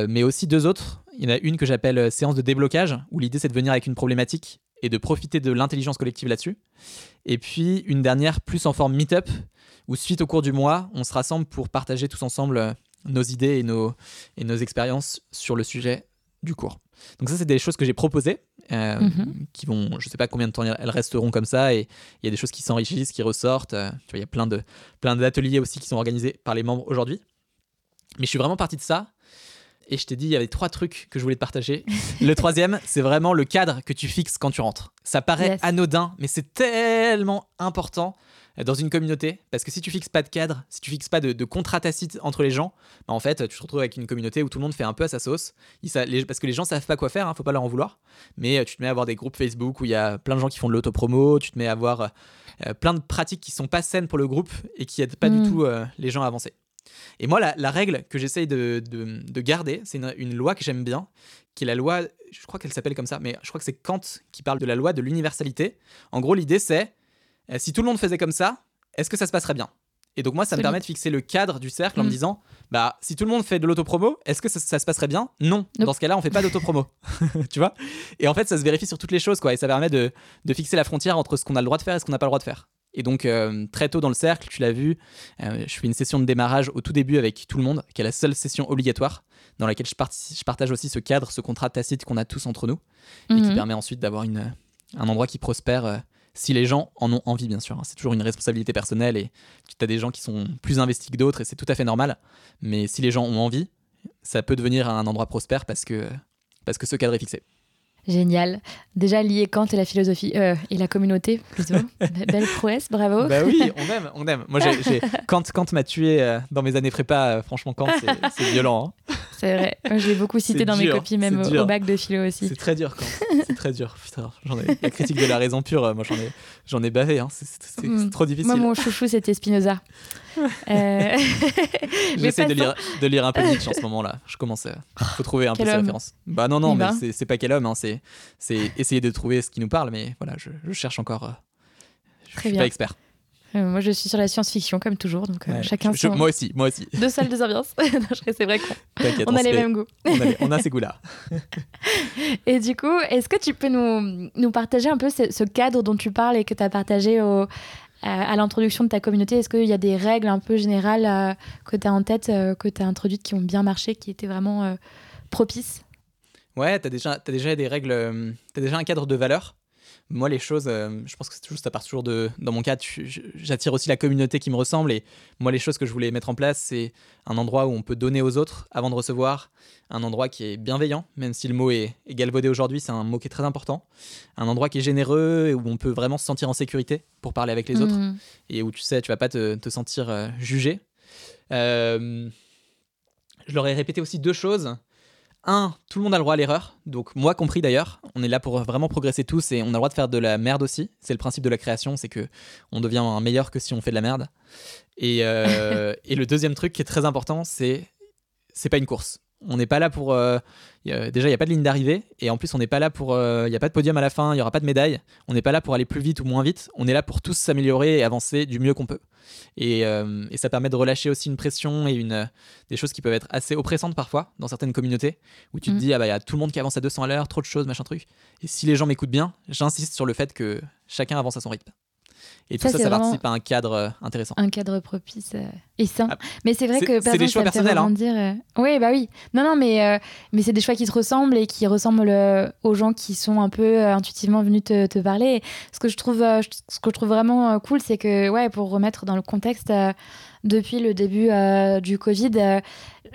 mais aussi deux autres. Il y en a une que j'appelle séance de déblocage, où l'idée c'est de venir avec une problématique et de profiter de l'intelligence collective là-dessus. Et puis une dernière plus en forme meet-up, où suite au cours du mois, on se rassemble pour partager tous ensemble euh, nos idées et nos, et nos expériences sur le sujet du cours. Donc ça, c'est des choses que j'ai proposées, euh, mhm. qui vont, je sais pas combien de temps elles resteront comme ça, et il y a des choses qui s'enrichissent, qui ressortent. Euh, tu vois, il y a plein de plein d'ateliers aussi qui sont organisés par les membres aujourd'hui. Mais je suis vraiment parti de ça et je t'ai dit, il y avait trois trucs que je voulais te partager. [LAUGHS] le troisième, c'est vraiment le cadre que tu fixes quand tu rentres. Ça paraît anodin, mais c'est tellement important dans une communauté parce que si tu fixes pas de cadre, si tu fixes pas de, contrat tacite entre les gens, bah en fait, tu te retrouves avec une communauté où tout le monde fait un peu à sa sauce. parce que les gens savent pas quoi faire, hein, faut pas leur en vouloir. Mais euh, tu te mets à avoir des groupes Facebook où il y a plein de gens qui font de l'autopromo, tu te mets à avoir euh, plein de pratiques qui sont pas saines pour le groupe et qui aident pas du mm. tout euh, les gens à avancer. Et moi, la, règle que j'essaye de, garder, c'est une, loi que j'aime bien, qui est la loi, je crois qu'elle s'appelle comme ça, mais je crois que c'est Kant qui parle de la loi de l'universalité. En gros, l'idée, c'est euh, si tout le monde faisait comme ça, est-ce que ça se passerait bien? Et donc moi, ça me permet de fixer le cadre du cercle en me mm. disant, bah si tout le monde fait de l'autopromo, est-ce que ça, se passerait bien? Non. Dans ce cas-là, on fait pas d'autopromo. [LAUGHS] tu vois? Et en fait, ça se vérifie sur toutes les choses, quoi. Et ça permet de, de fixer la frontière entre ce qu'on a le droit de faire et ce qu'on n'a pas le droit de faire. Et donc, euh, très tôt dans le cercle, tu l'as vu, euh, je fais une session de démarrage au tout début avec tout le monde, qui est la seule session obligatoire, dans laquelle je, je partage aussi ce cadre, ce contrat tacite qu'on a tous entre nous, et qui mhm. permet ensuite d'avoir un endroit qui prospère euh, si les gens en ont envie, bien sûr. Hein. C'est toujours une responsabilité personnelle, et tu as des gens qui sont plus investis que d'autres, et c'est tout à fait normal. Mais si les gens ont envie, ça peut devenir un endroit prospère parce que, parce que ce cadre est fixé. Génial. Déjà lié Kant et la philosophie euh, et la communauté plutôt. [LAUGHS] Belle prouesse, bravo. Bah oui, [LAUGHS] on aime, on aime. Moi, j'ai, Kant, Kant m'a tué euh, dans mes années prépa. Euh, franchement, Kant, [LAUGHS] c'est, violent. Hein. C'est vrai. je l'ai beaucoup cité dans mes copies, même au, bac de philo aussi. C'est très dur, Kant. C'est très dur. Putain, j'en ai, la critique de la raison pure, moi, j'en ai, j'en ai bavé. Hein. C'est, hmm. trop difficile. Moi, mon chouchou, c'était Spinoza. Euh... [LAUGHS] J'essaie de lire, de lire un peu Nietzsche en ce [LAUGHS] moment-là. Je commence à faut trouver un peu ses références. Bah non, non, mais ben. c'est pas quel homme, hein, c'est essayer de trouver ce qui nous parle, mais voilà, je, cherche encore. Euh, je suis pas expert. moi, je suis sur la science-fiction, comme toujours. Donc, chacun son... Moi aussi, moi aussi. Deux salles, deux ambiances. [LAUGHS] c'est vrai qu'on a les mêmes goûts. on, a, ces goûts-là. et du coup, est-ce que tu peux nous, nous partager un peu ce, ce, cadre dont tu parles et que tu as partagé au, à l'introduction de ta communauté, est-ce qu'il y a des règles un peu générales euh, que tu as en tête, euh, que tu as introduites qui ont bien marché, qui étaient vraiment euh, propices? Ouais, tu as déjà, déjà des règles, tu as déjà un cadre de valeurs moi, les choses, euh, je pense que toujours, ça part toujours de. Dans mon cas, j'attire aussi la communauté qui me ressemble. Et moi, les choses que je voulais mettre en place, c'est un endroit où on peut donner aux autres avant de recevoir. Un endroit qui est bienveillant, même si le mot est, galvaudé aujourd'hui, c'est un mot qui est très important. Un endroit qui est généreux et où on peut vraiment se sentir en sécurité pour parler avec les autres. Mmh. Et où tu sais, tu vas pas te, te sentir euh, jugé. Euh, je leur ai répété aussi deux choses un, tout le monde a le droit à l'erreur, donc moi compris d'ailleurs. On est là pour vraiment progresser tous et on a le droit de faire de la merde aussi. C'est le principe de la création, c'est que on devient meilleur que si on fait de la merde. Et, euh, [LAUGHS] et le deuxième truc qui est très important, c'est c'est pas une course. On n'est pas là pour. Euh, déjà, il n'y a pas de ligne d'arrivée. Et en plus, on n'est pas là pour. Euh, il n'y a pas de podium à la fin, il n'y aura pas de médaille. On n'est pas là pour aller plus vite ou moins vite. On est là pour tous s'améliorer et avancer du mieux qu'on peut. Et, euh, et, ça permet de relâcher aussi une pression et une, des choses qui peuvent être assez oppressantes parfois dans certaines communautés où tu te mm. dis, ah bah, il y a tout le monde qui avance à 200 à l'heure, trop de choses, machin truc. Et si les gens m'écoutent bien, j'insiste sur le fait que chacun avance à son rythme. Et tout ça, ça, participe à un cadre euh, intéressant. Un cadre propice euh, et sain. Ah, mais c'est vrai que c'est des choix personnels. Hein. Dire, euh, Oui, bah oui. Non, non, mais, mais c'est des choix qui se ressemblent et qui ressemblent aux gens qui sont un peu intuitivement venus te, te, parler. Ce que je trouve, ce que je trouve vraiment cool, c'est que, ouais, pour remettre dans le contexte, depuis le début du Covid,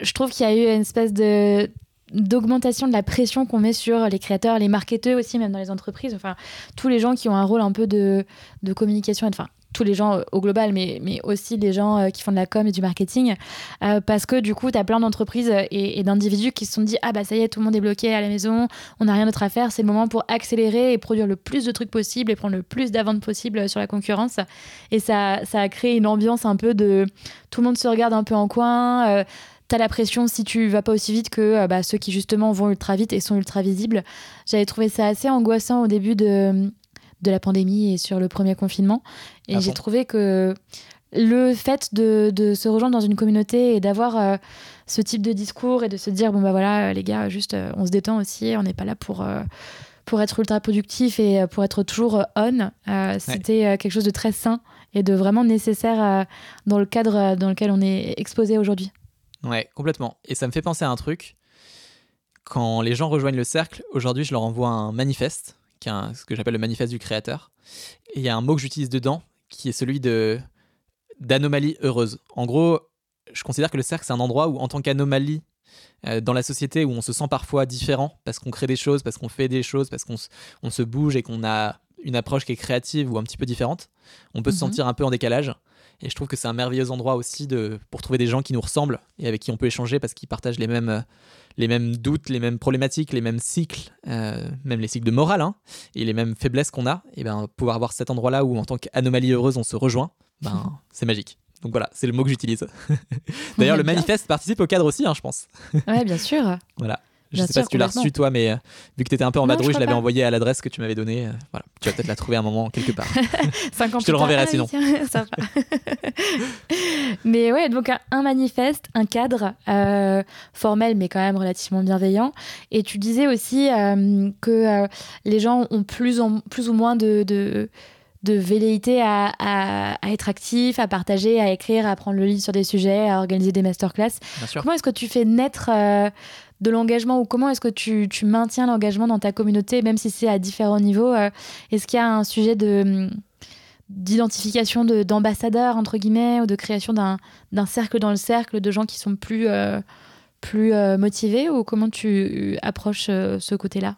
je trouve qu'il y a eu une espèce de d'augmentation de la pression qu'on met sur les créateurs, les marketeurs aussi, même dans les entreprises, enfin, tous les gens qui ont un rôle un peu de, de communication, enfin, tous les gens euh, au global, mais, mais aussi les gens euh, qui font de la com et du marketing, euh, parce que du coup, tu as plein d'entreprises et, d'individus qui se sont dit, ah bah ça y est, tout le monde est bloqué à la maison, on n'a rien d'autre à faire, c'est le moment pour accélérer et produire le plus de trucs possible et prendre le plus d'avant possible sur la concurrence. Et ça, ça a créé une ambiance un peu de, tout le monde se regarde un peu en coin t'as la pression si tu vas pas aussi vite que euh, bah, ceux qui justement vont ultra vite et sont ultra visibles. J'avais trouvé ça assez angoissant au début de, de la pandémie et sur le premier confinement. Et ah j'ai trouvé que le fait de, de, se rejoindre dans une communauté et d'avoir euh, ce type de discours et de se dire bon bah voilà les gars juste euh, on se détend aussi on n'est pas là pour pour être ultra productif et pour être toujours on c'était quelque chose de très sain et de vraiment nécessaire dans le cadre dans lequel on est exposé aujourd'hui Ouais, complètement. Et ça me fait penser à un truc. Quand les gens rejoignent le cercle, aujourd'hui, je leur envoie un manifeste, qui est ce que j'appelle le manifeste du créateur. Et il y a un mot que j'utilise dedans, qui est celui de d'anomalie heureuse. En gros, je considère que le cercle, c'est un endroit où, en tant qu'anomalie euh, dans la société, où on se sent parfois différent, parce qu'on crée des choses, parce qu'on fait des choses, parce qu'on on se bouge et qu'on a une approche qui est créative ou un petit peu différente, on peut se mhm. sentir un peu en décalage. Et je trouve que c'est un merveilleux endroit aussi de, pour trouver des gens qui nous ressemblent et avec qui on peut échanger parce qu'ils partagent les mêmes, les mêmes doutes, les mêmes problématiques, les mêmes cycles, euh, même les cycles de morale hein, et les mêmes faiblesses qu'on a. Et ben pouvoir avoir cet endroit-là où en tant qu'anomalie heureuse on se rejoint, ben [LAUGHS] c'est magique. Donc voilà, c'est le mot que j'utilise. [LAUGHS] D'ailleurs, le [LAUGHS] manifeste participe au cadre aussi, hein, je pense. ouais, bien sûr. voilà. Je ne sais pas si tu l'as reçu toi, mais euh, vu que tu étais un peu en vadrouille, je, l'avais envoyé à l'adresse que tu m'avais donnée. Euh, voilà, tu vas peut-être la trouver à un moment quelque part. [LAUGHS] je te le renverrai sinon. [LAUGHS] [LAUGHS] mais ouais, donc un, manifeste, un cadre euh, formel, mais quand même relativement bienveillant. Et tu disais aussi que les gens ont plus, en, plus ou moins de, de de velléité à, à, être actif, à partager, à écrire, à prendre le lead sur des sujets, à organiser des masterclass. Comment est-ce que tu fais naître de l'engagement ou comment est-ce que tu, maintiens l'engagement dans ta communauté, même si c'est à différents niveaux euh, Est-ce qu'il y a un sujet de d'identification d'ambassadeurs, entre guillemets, ou de création d'un cercle dans le cercle de gens qui sont plus, euh, plus euh, motivés ou comment tu approches ce côté-là?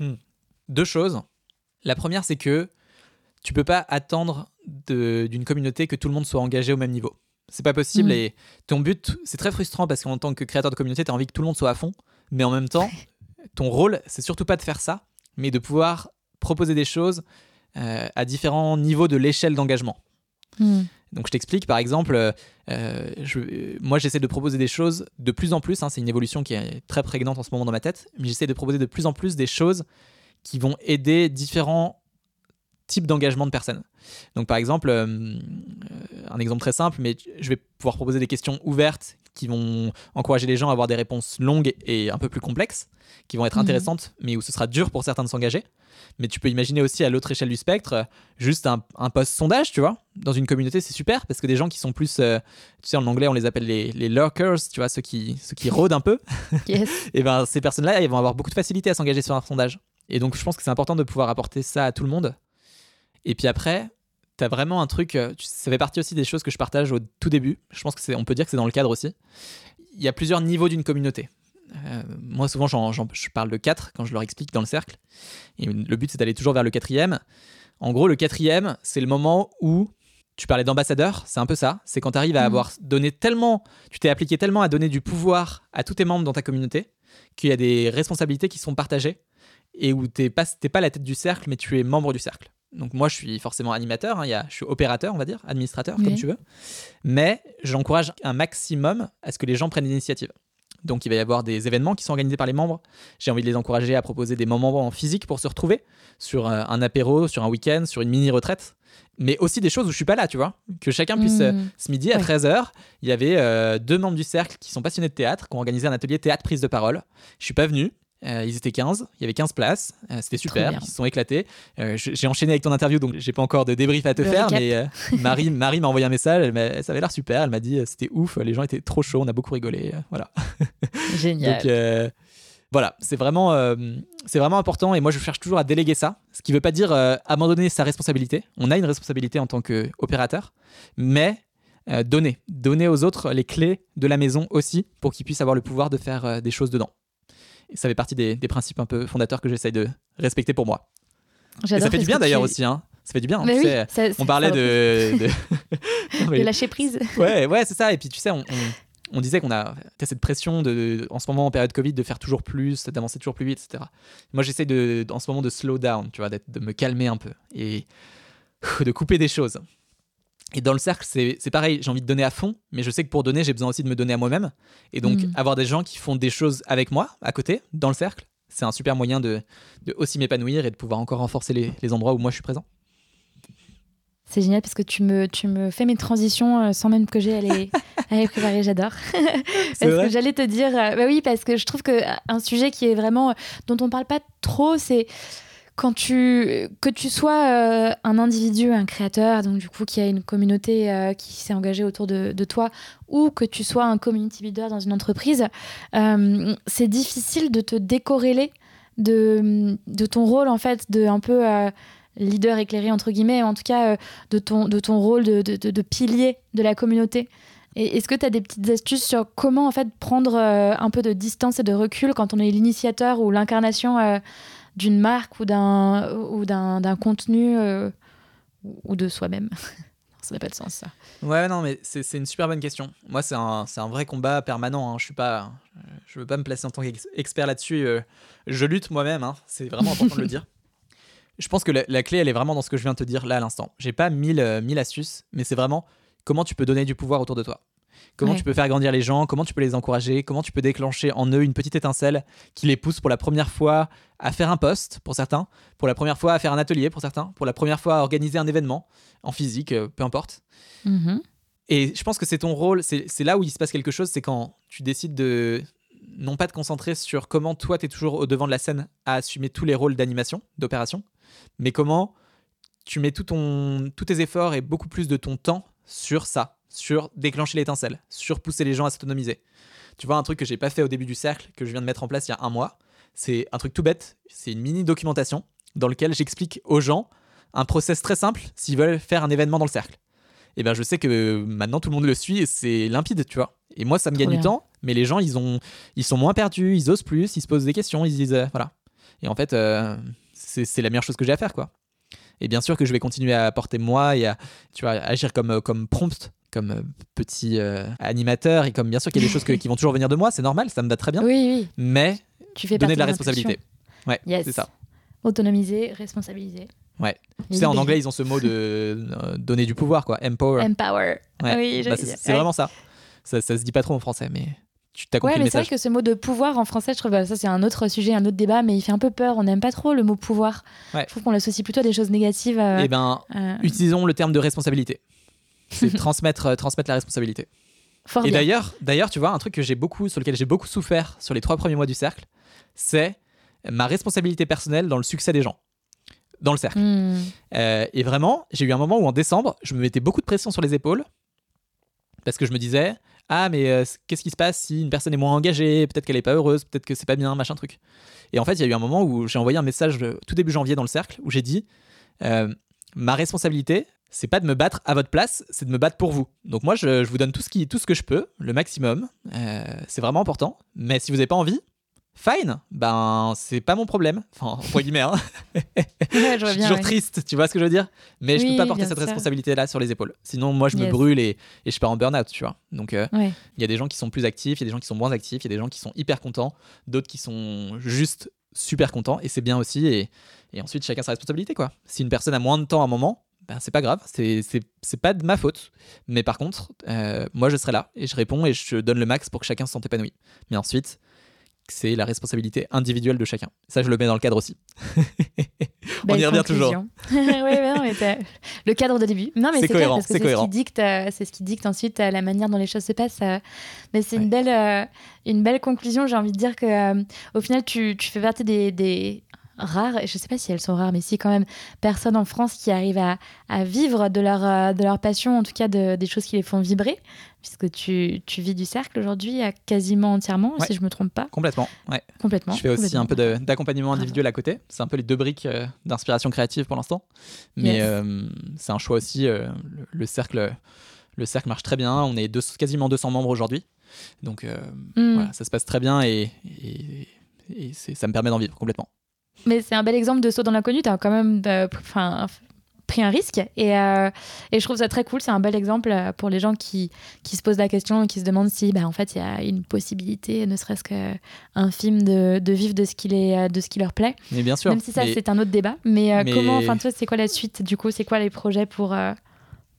Hmm. Deux choses. La première, c'est que tu peux pas attendre d'une communauté que tout le monde soit engagé au même niveau. C'est pas possible. Mm. Et ton but, c'est très frustrant parce qu'en tant que créateur de communauté, tu as envie que tout le monde soit à fond. Mais en même temps, ton rôle, c'est surtout pas de faire ça, mais de pouvoir proposer des choses euh, à différents niveaux de l'échelle d'engagement. Mm. Donc je t'explique, par exemple, euh, je, moi j'essaie de proposer des choses de plus en plus, hein, c'est une évolution qui est très prégnante en ce moment dans ma tête, mais j'essaie de proposer de plus en plus des choses qui vont aider différents type d'engagement de personnes. Donc par exemple, euh, un exemple très simple, mais je vais pouvoir proposer des questions ouvertes qui vont encourager les gens à avoir des réponses longues et un peu plus complexes, qui vont être Mhm. intéressantes, mais où ce sera dur pour certains de s'engager. Mais tu peux imaginer aussi à l'autre échelle du spectre, euh, juste un, un post sondage, tu vois. Dans une communauté, c'est super parce que des gens qui sont plus, euh, tu sais, en anglais, on les appelle les, les lurkers, tu vois, ceux qui, ceux qui rôdent un peu. [LAUGHS] Yes. [LAUGHS] et ben ces personnes-là, elles vont avoir beaucoup de facilité à s'engager sur un sondage. Et donc, je pense que c'est important de pouvoir apporter ça à tout le monde. Et puis après, tu as vraiment un truc, euh, tu- ça fait partie aussi des choses que je partage au tout début. Je pense que c'est, on peut dire que c'est dans le cadre aussi. Il y a plusieurs niveaux d'une communauté. Euh, moi, souvent, j'en- j'en- je parle de quatre quand je leur explique dans le cercle. Et le but, c'est d'aller toujours vers le quatrième. En gros, le quatrième, c'est le moment où tu parlais d'ambassadeur, c'est un peu ça. C'est quand tu arrives à Mhm. avoir donné tellement, tu t'es appliqué tellement à donner du pouvoir à tous tes membres dans ta communauté qu'il y a des responsabilités qui sont partagées et où t'es pas, t'es pas la tête du cercle, mais tu es membre du cercle. Donc moi, je suis forcément animateur, hein, il y a, je suis opérateur, on va dire, administrateur, Oui. comme tu veux. Mais j'encourage un maximum à ce que les gens prennent l'initiative. Donc il va y avoir des événements qui sont organisés par les membres. J'ai envie de les encourager à proposer des moments en physique pour se retrouver, sur euh, un apéro, sur un week-end, sur une mini-retraite. Mais aussi des choses où je suis pas là, tu vois. Que chacun puisse... euh, Mm. ce midi à Ouais. 13h, il y avait euh, deux membres du cercle qui sont passionnés de théâtre, qui ont organisé un atelier théâtre prise de parole. Je suis pas venu. Euh, ils étaient 15, il y avait 15 places, euh, c'était super, ils se sont éclatés. Euh, j'ai enchaîné avec ton interview, donc j'ai pas encore de débrief à te Le faire, mais [LAUGHS] Marie, Marie m'a envoyé un message, elle ça avait l'air super, elle m'a dit c'était ouf, les gens étaient trop chauds, on a beaucoup rigolé, voilà. [LAUGHS] Génial. Donc voilà, c'est vraiment, euh, c'est vraiment important. Et moi je cherche toujours à déléguer ça, ce qui veut pas dire euh, abandonner sa responsabilité. On a une responsabilité en tant qu'opérateur, mais euh, donner, donner aux autres les clés de la maison aussi pour qu'ils puissent avoir le pouvoir de faire des choses dedans. Et ça fait partie des, des principes un peu fondateurs que j'essaye de respecter pour moi. Et ça fait du bien d'ailleurs tu- aussi, hein. Ça fait du bien. Mais tu oui, sais, ça- ça- on parlait de, de... [LAUGHS] [LAUGHS] Non, de mais- lâcher prise. Ouais, ouais, c'est ça. Et puis tu sais, on, on- on disait qu'on a cette pression de, en ce moment en période Covid de faire toujours plus, d'avancer toujours plus vite, etc. Moi, j'essaie de, en ce moment de slow down, tu vois, de me calmer un peu et de couper des choses. Et dans le cercle, c'est pareil, j'ai envie de donner à fond, mais je sais que pour donner, j'ai besoin aussi de me donner à moi-même. Et donc, Mhm. avoir des gens qui font des choses avec moi, à côté, dans le cercle, c'est un super moyen de, de aussi m'épanouir et de pouvoir encore renforcer les, les endroits où moi je suis présent. C'est génial parce que tu me, tu me fais mes transitions euh, sans même que j'ai à les, préparer. J'adore. [LAUGHS] Parce vrai que j'allais te dire, euh, bah oui, parce que je trouve que euh, sujet qui est vraiment dont on parle pas trop, c'est quand tu que tu sois euh, un individu, un créateur, donc du coup qui a une communauté euh, qui s'est engagée autour de, toi, ou que tu sois un community builder dans une entreprise, euh, c'est difficile de te décorréler de, de ton rôle en fait, de un peu leader éclairé entre guillemets, en tout cas de ton de ton rôle de, de, pilier de la communauté. Est-ce que tu as des petites astuces sur comment en fait prendre un peu de distance et de recul quand on est l'initiateur ou l'incarnation d'une marque ou d'un ou d'un contenu euh, ou de soi-même [LAUGHS] Ça n'a pas de sens ça. Ouais, non, mais c'est une super bonne question. Moi, c'est un, un vrai combat permanent. hein. Je suis pas, je veux pas me placer en tant qu'expert là-dessus. euh, Je lutte moi-même. hein. C'est vraiment important de le dire. Je pense que la, la clé, elle est vraiment dans ce que je viens de te dire là à l'instant. J'ai pas mille, euh, mille astuces, mais c'est vraiment comment tu peux donner du pouvoir autour de toi. Comment Ouais. tu peux faire grandir les gens, comment tu peux les encourager, comment tu peux déclencher en eux une petite étincelle qui les pousse pour la première fois à faire un poste pour certains, pour la première fois à faire un atelier pour certains, pour la première fois à organiser un événement en physique, euh, peu importe. Mhm. Et je pense que c'est ton rôle, c'est c'est là où il se passe quelque chose, c'est quand tu décides de non pas te concentrer sur comment toi tu es toujours au devant de la scène à assumer tous les rôles d'animation, d'opération, mais comment tu mets tout ton, tous tes efforts et beaucoup plus de ton temps sur ça, sur déclencher l'étincelle, sur pousser les gens à s'autonomiser. Tu vois, un truc que j'ai pas fait au début du cercle, que je viens de mettre en place il y a un mois, c'est un truc tout bête, c'est une mini documentation dans lequel j'explique aux gens un process très simple s'ils veulent faire un événement dans le cercle. Et ben je sais que maintenant tout le monde le suit et c'est limpide, tu vois. Et moi ça me Trop gagne du temps, mais les gens ils ont ils sont moins perdus, ils osent plus, ils se posent des questions, ils se disent euh, voilà. Et en fait euh, c'est c'est la meilleure chose que j'ai à faire quoi. Et bien sûr que je vais continuer à apporter moi et à tu vois agir comme euh, comme prompt, comme euh, petit euh, animateur et comme bien sûr qu'il y a des choses que- qui vont toujours venir de moi, c'est normal, ça me va très bien. Oui, oui. Mais Tu fais donner de la responsabilité. Ouais, Yes. c'est ça. Autonomiser, responsabiliser. Ouais. Tu sais, en anglais, ils ont ce mot de euh, donner du pouvoir, quoi. Empower. Empower. Ouais. Oui, Bah, je- c'est ouais. vraiment ça. ça. Ça se dit pas trop en français, mais tu as compris ouais, mais c'est vrai que ce mot de pouvoir en français, je trouve, bah, ça c'est un autre sujet, un autre débat, mais il fait un peu peur. On n'aime pas trop le mot pouvoir. Ouais. Je trouve qu'on l'associe plutôt à des choses négatives. euh, Eh ben, euh, utilisons le terme de responsabilité. C'est [LAUGHS] transmettre, euh, transmettre la responsabilité. fort Et d'ailleurs, d'ailleurs, tu vois, un truc que j'ai beaucoup, sur lequel j'ai beaucoup souffert sur les trois premiers mois du cercle, c'est ma responsabilité personnelle dans le succès des gens, dans le cercle. Hmm. Euh, et vraiment, j'ai eu un moment où en décembre, je me mettais beaucoup de pression sur les épaules parce que je me disais ah mais euh, qu'est-ce qui se passe si une personne est moins engagée, peut-être qu'elle est pas heureuse, peut-être que c'est pas bien, machin truc. Et en fait, il y a eu un moment où j'ai envoyé un message tout début janvier dans le cercle où j'ai dit euh, ma responsabilité, c'est pas de me battre à votre place, c'est de me battre pour vous. Donc moi, je, je vous donne tout ce, qui, tout ce que je peux, le maximum. Euh, c'est vraiment important. Mais si vous n'avez pas envie, fine, ben c'est pas mon problème. Enfin, entre guillemets, hein. [LAUGHS] Ouais, je je suis bien. toujours ouais. triste, tu vois ce que je veux dire? Mais je Oui, peux pas porter cette responsabilité-là sur les épaules. Sinon, moi, je me brûle et, et je pars en burn-out, tu vois. Donc, euh, Ouais. il y a des gens qui sont plus actifs, il y a des gens qui sont moins actifs, il y a des gens qui sont hyper contents, d'autres qui sont juste super contents, et c'est bien aussi. Et, et ensuite, chacun sa responsabilité, quoi. Si une personne a moins de temps à un moment, ben, c'est pas grave, c'est pas de ma faute. Mais par contre, euh, moi, je serai là, et je réponds, et je donne le max pour que chacun se sente épanoui. Mais ensuite, c'est la responsabilité individuelle de chacun. Ça, je le mets dans le cadre aussi. [LAUGHS] On y revient toujours. [LAUGHS] non, mais le cadre de début. Non, mais C'est cohérent, c'est ce qui dicte, euh, c'est ce qui dicte ensuite euh, la manière dont les choses se passent. euh. Mais c'est Ouais. une belle, une belle conclusion. J'ai envie de dire que au final, tu, tu fais partie des, des rares, je sais pas si elles sont rares, mais si quand même personnes en France qui arrivent à, à vivre de leur, euh, de leur passion, en tout cas de- des choses qui les font vibrer, puisque tu, tu vis du cercle aujourd'hui quasiment entièrement, Ouais. si je me trompe pas, Complètement, ouais. complètement. Je fais aussi un peu d'accompagnement individuel à côté. C'est un peu les deux briques euh, d'inspiration créative pour l'instant. Mais Yes. euh, c'est un choix aussi. euh, le, le cercle, le cercle marche très bien. On est deux- quasiment 200 membres aujourd'hui. Donc euh, voilà, ça se passe très bien et, et, et c'est- ça me permet d'en vivre complètement. Mais c'est un bel exemple de saut dans l'inconnu. Tu as quand même euh, pris un risque. Et, euh, et je trouve ça très cool. C'est un bel exemple euh, pour les gens qui, qui se posent la question et qui se demandent si, bah, en fait, il y a une possibilité, ne serait-ce qu'un film, de, de vivre de ce, qui les, de ce qui leur plaît. Mais bien sûr. Même si ça, mais- c'est un autre débat. Mais, mais- comment, enfin, c'est quoi la suite Du coup, c'est quoi les projets pour, euh,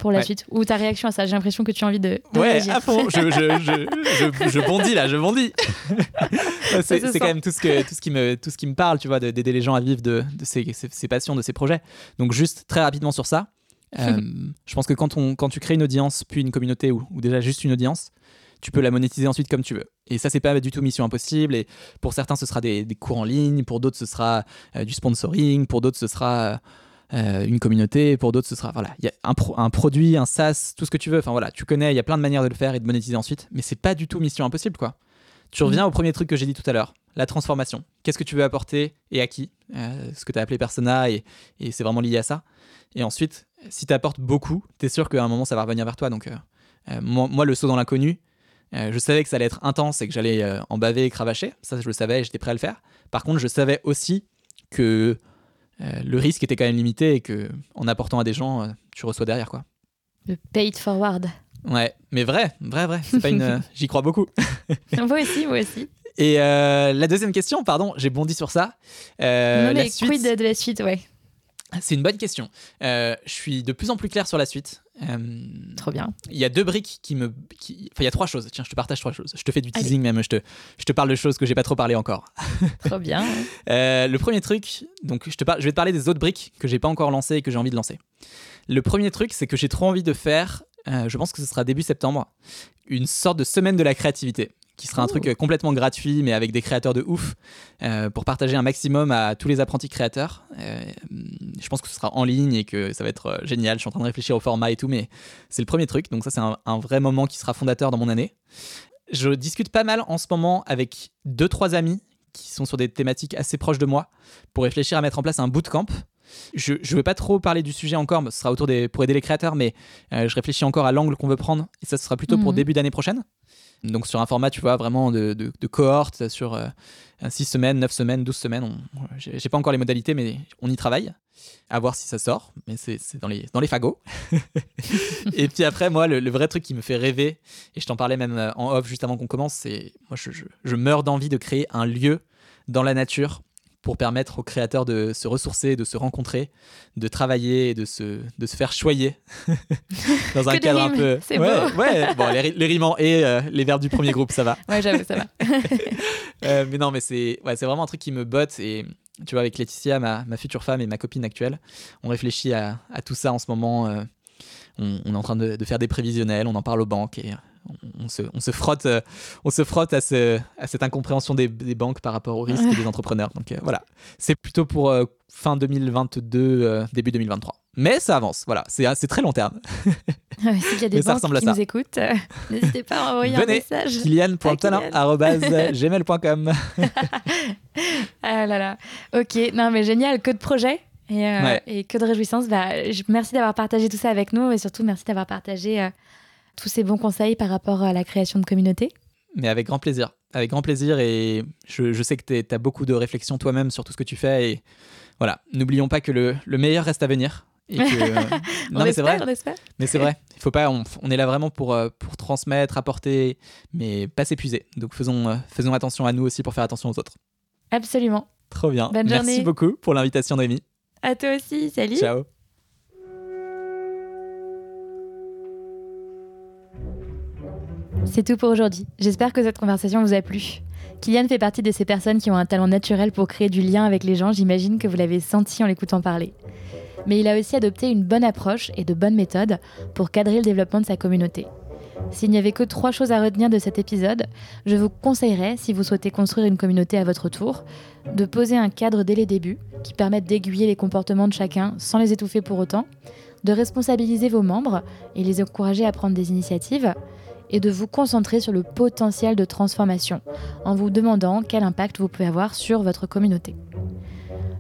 pour la Ouais. suite Ou ta réaction à ça J'ai l'impression que tu as envie de, de Ouais, réagir. à fond. [LAUGHS] Je, je, je, je, bondis là, je bondis. [LAUGHS] c'est se quand même tout ce, que, tout, ce qui me, tout ce qui me parle, tu vois, de- d'aider les gens à vivre de, de ces, ces- ces passions, de ces projets. Donc, juste très rapidement sur ça, [LAUGHS] euh, je pense que quand, on, quand tu crées une audience, puis une communauté, ou, ou déjà juste une audience, tu peux la monétiser ensuite comme tu veux. Et ça, c'est pas du tout mission impossible. Et pour certains, ce sera des, des cours en ligne, pour d'autres, ce sera euh, du sponsoring, pour d'autres, ce sera euh, une communauté, pour d'autres, ce sera voilà, il y a un, pro- un produit, un SaaS, tout ce que tu veux. Enfin voilà, tu connais, il y a plein de manières de le faire et de monétiser ensuite, mais c'est pas du tout mission impossible, quoi. Tu reviens au premier truc que j'ai dit tout à l'heure, la transformation. Qu'est-ce que tu veux apporter et à qui Euh, Ce que tu as appelé persona et, et c'est vraiment lié à ça. Et ensuite, si tu apportes beaucoup, tu es sûr qu'à un moment, ça va revenir vers toi. Donc, euh, euh, moi, moi, le saut dans l'inconnu, euh, je savais que ça allait être intense et que j'allais euh, en baver et cravacher. Ça, je le savais et j'étais prêt à le faire. Par contre, je savais aussi que euh, le risque était quand même limité et que en apportant à des gens, euh, tu reçois derrière, quoi. Le pay it forward. Ouais, mais vrai, vrai, vrai. C'est pas une. euh, [LAUGHS] J'y crois beaucoup. [LAUGHS] moi aussi, moi aussi. Et euh, la deuxième question, pardon, j'ai bondi sur ça. Euh, non, la mais suite, quid de, de la suite, ouais. C'est une bonne question. Euh, je suis de plus en plus clair sur la suite. Euh, Trop bien. Il y a deux briques qui me. qui- Enfin, il y a trois choses. Tiens, je te partage trois choses. Je te fais du Allez. teasing même. Je te, je te parle de choses que j'ai pas trop parlé encore. [LAUGHS] Trop bien. Euh, le premier truc, donc je, te par- je vais te parler des autres briques que j'ai pas encore lancées et que j'ai envie de lancer. Le premier truc, c'est que j'ai trop envie de faire, je pense que ce sera début septembre, une sorte de semaine de la créativité, qui sera un Ouh. truc euh, complètement gratuit, mais avec des créateurs de ouf, euh, pour partager un maximum à tous les apprentis créateurs. Euh, je pense que ce sera en ligne et que ça va être euh, génial. Je suis en train de réfléchir au format et tout, mais c'est le premier truc. Donc ça, c'est un, un vrai moment qui sera fondateur dans mon année. Je discute pas mal en ce moment avec deux, trois amis qui sont sur des thématiques assez proches de moi pour réfléchir à mettre en place un bootcamp. Je ne veux pas trop parler du sujet encore, mais ce sera autour des, pour aider les créateurs, mais je réfléchis encore à l'angle qu'on veut prendre et ça ce sera plutôt pour Mhm. début d'année prochaine. Donc sur un format, tu vois, vraiment de, de, cohorte, sur 6 semaines, 9 semaines, 12 semaines. On- J'ai pas encore les modalités, mais on y travaille. À voir si ça sort, mais c'est dans les, dans les fagots. [LAUGHS] et puis après, moi, le, vrai truc qui me fait rêver, et je t'en parlais même euh, en off juste avant qu'on commence, c'est moi, je- je meurs d'envie de créer un lieu dans la nature pour permettre aux créateurs de se ressourcer, de se rencontrer, de travailler et de se, de se faire choyer [LAUGHS] dans un cadre un peu. C'est ouais, beau. ouais. Bon, les, les rimants et euh, les verbes du premier groupe, ça va. Ouais, j'avoue, ça va. [LAUGHS] Euh, mais non, mais c'est ouais, c'est vraiment un truc qui me botte. Et tu vois, avec Laetitia, ma, ma future femme et ma copine actuelle, on réfléchit à, à tout ça en ce moment. euh, on, on est en train de, de faire des prévisionnels, on en parle aux banques et on, se, on se frotte, euh, on se frotte à, ce, à cette incompréhension des, des banques par rapport aux risques des entrepreneurs. Donc euh, voilà, c'est plutôt pour euh, fin 2022, euh, début 2023. Mais ça avance, voilà, c'est c'est très long terme. Ah S'il y a des Mais banques qui ça. nous écoutent, euh, [LAUGHS] n'hésitez pas à envoyer un Venez, message. Kylian.talent.gmail.com. [LAUGHS] [LAUGHS] Ah là là. Ok, non mais génial, que de projets et, euh, Ouais. et que de réjouissances. Bah, je- merci d'avoir partagé tout ça avec nous et surtout merci d'avoir partagé euh, tous ces bons conseils par rapport à la création de communauté. Mais avec grand plaisir. Avec grand plaisir. Et je, je sais que tu as beaucoup de réflexions toi-même sur tout ce que tu fais. Et voilà, n'oublions pas que le, le meilleur reste à venir. Et que, [LAUGHS] non, on mais c'est vrai. Mais c'est vrai. Il faut pas. On, on est là vraiment pour, euh, pour transmettre, apporter, mais pas s'épuiser. Donc faisons, euh, faisons attention à nous aussi pour faire attention aux autres. Absolument. Trop bien. Bonne Merci journée. beaucoup pour l'invitation, Noémie. À toi aussi, salut. Ciao. C'est tout pour aujourd'hui. J'espère que cette conversation vous a plu. Kylian fait partie de ces personnes qui ont un talent naturel pour créer du lien avec les gens, j'imagine que vous l'avez senti en l'écoutant parler. Mais il a aussi adopté une bonne approche et de bonnes méthodes pour cadrer le développement de sa communauté. S'il n'y avait que trois choses à retenir de cet épisode, je vous conseillerais, si vous souhaitez construire une communauté à votre tour, de poser un cadre dès les débuts qui permette d'aiguiller les comportements de chacun sans les étouffer pour autant, de responsabiliser vos membres et les encourager à prendre des initiatives, et de vous concentrer sur le potentiel de transformation en vous demandant quel impact vous pouvez avoir sur votre communauté.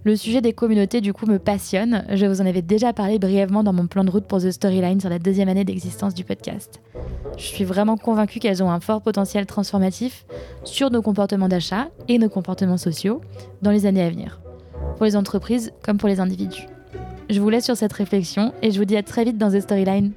Le sujet des communautés du coup me passionne, je vous en avais déjà parlé brièvement dans mon plan de route pour The Storyline sur la deuxième année d'existence du podcast. Je suis vraiment convaincue qu'elles ont un fort potentiel transformatif sur nos comportements d'achat et nos comportements sociaux dans les années à venir, pour les entreprises comme pour les individus. Je vous laisse sur cette réflexion et je vous dis à très vite dans The Storyline.